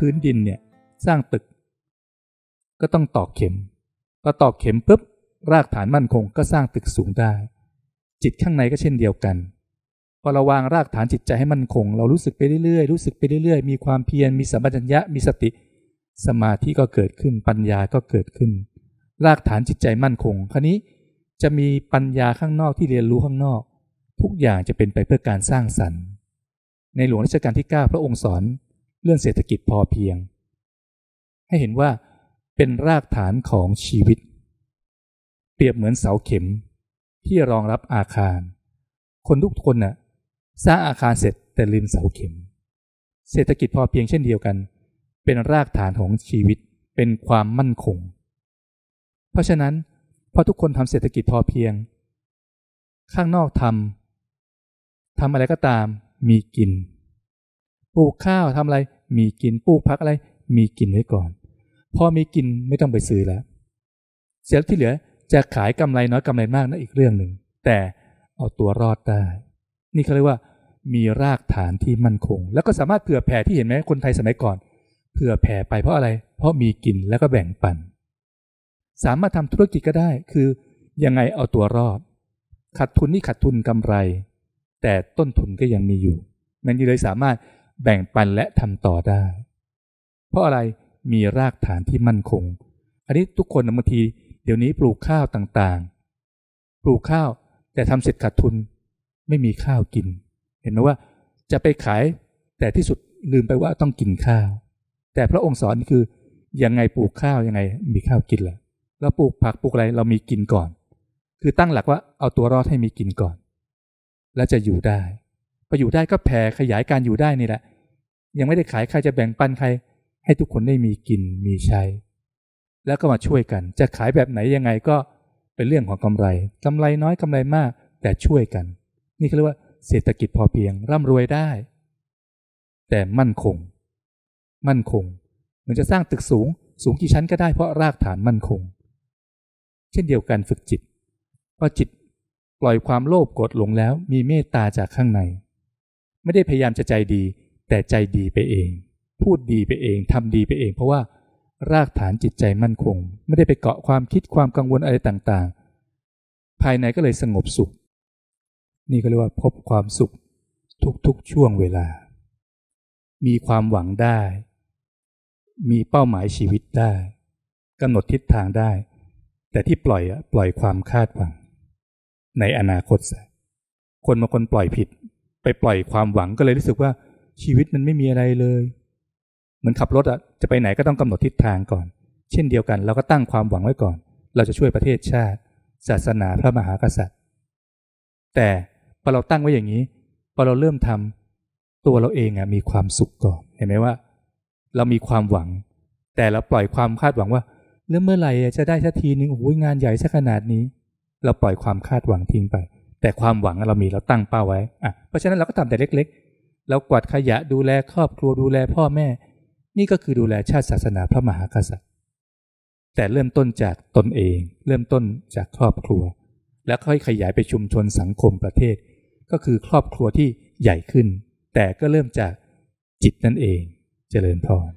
พื้นดินเนี่ยสร้างตึก ก็ต้องตอกเข็มพอตอกเข็มปุ๊บรากฐานมั่นคงก็สร้างตึกสูงได้ จิตข้างในก็เช่นเดียวกันพอเราวางรากฐานจิตใจให้มั่นคง เรารู้สึกไปเรื่อยๆรู้สึกไปเรื่อยๆ มีความเพียรมีสัมปชัญญะมีสติ สมาธิก็เกิดขึ้นปัญญาก็เกิดขึ้น รากฐานจิตใจมั่นคงคราวนี้จะมีปัญญาข้างนอกที่เรียนรู้ข้างนอก ทุกอย่างจะเป็นไปเพื่อการสร้างสรรค์ ในหลวงรัชกาลที่ 9 พระองค์สอน เรื่องเศรษฐกิจพอเพียง ให้เห็นว่าเป็นรากฐานของชีวิต เปรียบเหมือนเสาเข็มที่รองรับอาคาร คนทุกคนน่ะสร้างอาคารเสร็จแต่ลืมเสาเข็ม เศรษฐกิจพอเพียงเช่นเดียวกัน เป็นรากฐานของชีวิตเป็นความมั่นคง เพราะฉะนั้นพอทุกคนทำเศรษฐกิจพอเพียง ข้างนอกทำทำอะไรก็ตามมีกิน ปลูกข้าวทำอะไร มีกินปลูกพักอะไร มีกินไว้ก่อน พอมีกินไม่ต้องไปซื้อแล้ว เสร็จที่เหลือจะขายกำไรน้อยกำไรมากนั่นอีกเรื่องหนึ่ง แต่เอาตัวรอดได้ นี่เขาเรียกว่า มีรากฐานที่มั่นคง แล้วก็สามารถเผื่อแผ่ที่เห็นไหมคนไทยสมัยก่อน เผื่อแผ่ไปเพราะอะไร เพราะมีกินแล้วก็แบ่งปัน สามารถทำธุรกิจก็ได้ คือยังไงเอาตัวรอดขัดทุนนี่ขัดทุนกำไร แต่ต้นทุนก็ยังมีอยู่มันเลยสามารถ แบ่งปันและทำต่อได้ เพราะอะไรมีรากฐานที่มั่นคง อันนี้ทุกคนบางทีเดี๋ยวนี้ปลูกข้าวต่างๆ ปลูกข้าวแต่ทำเสร็จขาดทุน ไม่มีข้าวกิน เห็นไหมว่าจะไปขายแต่ที่สุดลืมไปว่าต้องกินข้าว แต่พระองค์สอนคือยังไงปลูกข้าวยังไงมีข้าวกินแหละเราปลูกผักปลูกอะไรเรามีกินก่อน คือตั้งหลักว่าเอาตัวรอดให้มีกินก่อน แล้วจะอยู่ได้พออยู่ได้ก็แผ่ขยายการอยู่ได้นี่แหละ ยังไม่ได้ขายใครจะแบ่งปันใคร ให้ทุกคนได้มีกินมีใช้ แล้วก็มาช่วยกัน จะขายแบบไหนยังไงก็เป็นเรื่องของกำไรกำไรน้อยกำไรมาก แต่ช่วยกัน นี่เขาเรียกว่าเศรษฐกิจพอเพียงร่ำรวยได้ แต่มั่นคง มั่นคงมันจะสร้างตึกสูง สูงกี่ชั้นก็ได้เพราะรากฐานมั่นคง เช่นเดียวกันฝึกจิตพอจิตปล่อยความโลภโกรธหลงแล้วมีเมตตาจากข้างใน ไม่ได้พยายามจะใจดี แต่ใจดีไปเอง พูดดีไปเองทำดีไปเอง เพราะว่ารากฐานจิตใจมั่นคง ไม่ได้ไปเกาะความคิดความกังวลอะไรต่างๆ ภายในก็เลยสงบสุข นี่ก็เรียกว่าพบความสุขทุกๆช่วงเวลา มีความหวังได้ มีเป้าหมายชีวิตได้กำหนดทิศทางได้ แต่ที่ปล่อยอะปล่อยความคาดหวัง ในอนาคตคนบางคนปล่อยผิด ไปปล่อยความหวังก็เลยรู้สึกว่า ชีวิตมันไม่มีอะไรเลยเหมือนขับรถอะจะไปไหนก็ต้องกำหนดทิศทางก่อน เช่นเดียวกันเราก็ตั้งความหวังไว้ก่อน เราจะช่วยประเทศชาติ ศาสนาพระมหากษัตริย์ แต่พอเราตั้งไว้อย่างนี้พอเราเริ่มทำตัวเราเองอะมีความสุขก่อนเห็นไหมว่า เรามีความหวัง แต่เราปล่อยความคาดหวังว่าเรื่องเมื่อไหร่จะได้สักทีนึงโอ้ยงานใหญ่สักขนาดนี้ เราปล่อยความคาดหวังทิ้งไป แต่ความหวังเรามีเราตั้งเป้าไว้อะเพราะฉะนั้นเราก็ทำแต่เล็ก ๆ เรากวาดขยะดูแลครอบครัวดูแลพ่อแม่ นี่ก็คือดูแลชาติศาสนาพระมหากษัตริย์ แต่เริ่มต้นจากตนเอง เริ่มต้นจากครอบครัว แล้วค่อยขยายไปชุมชนสังคมประเทศ ก็คือครอบครัวที่ใหญ่ขึ้น แต่ก็เริ่มจากจิตนั่นเอง เจริญพร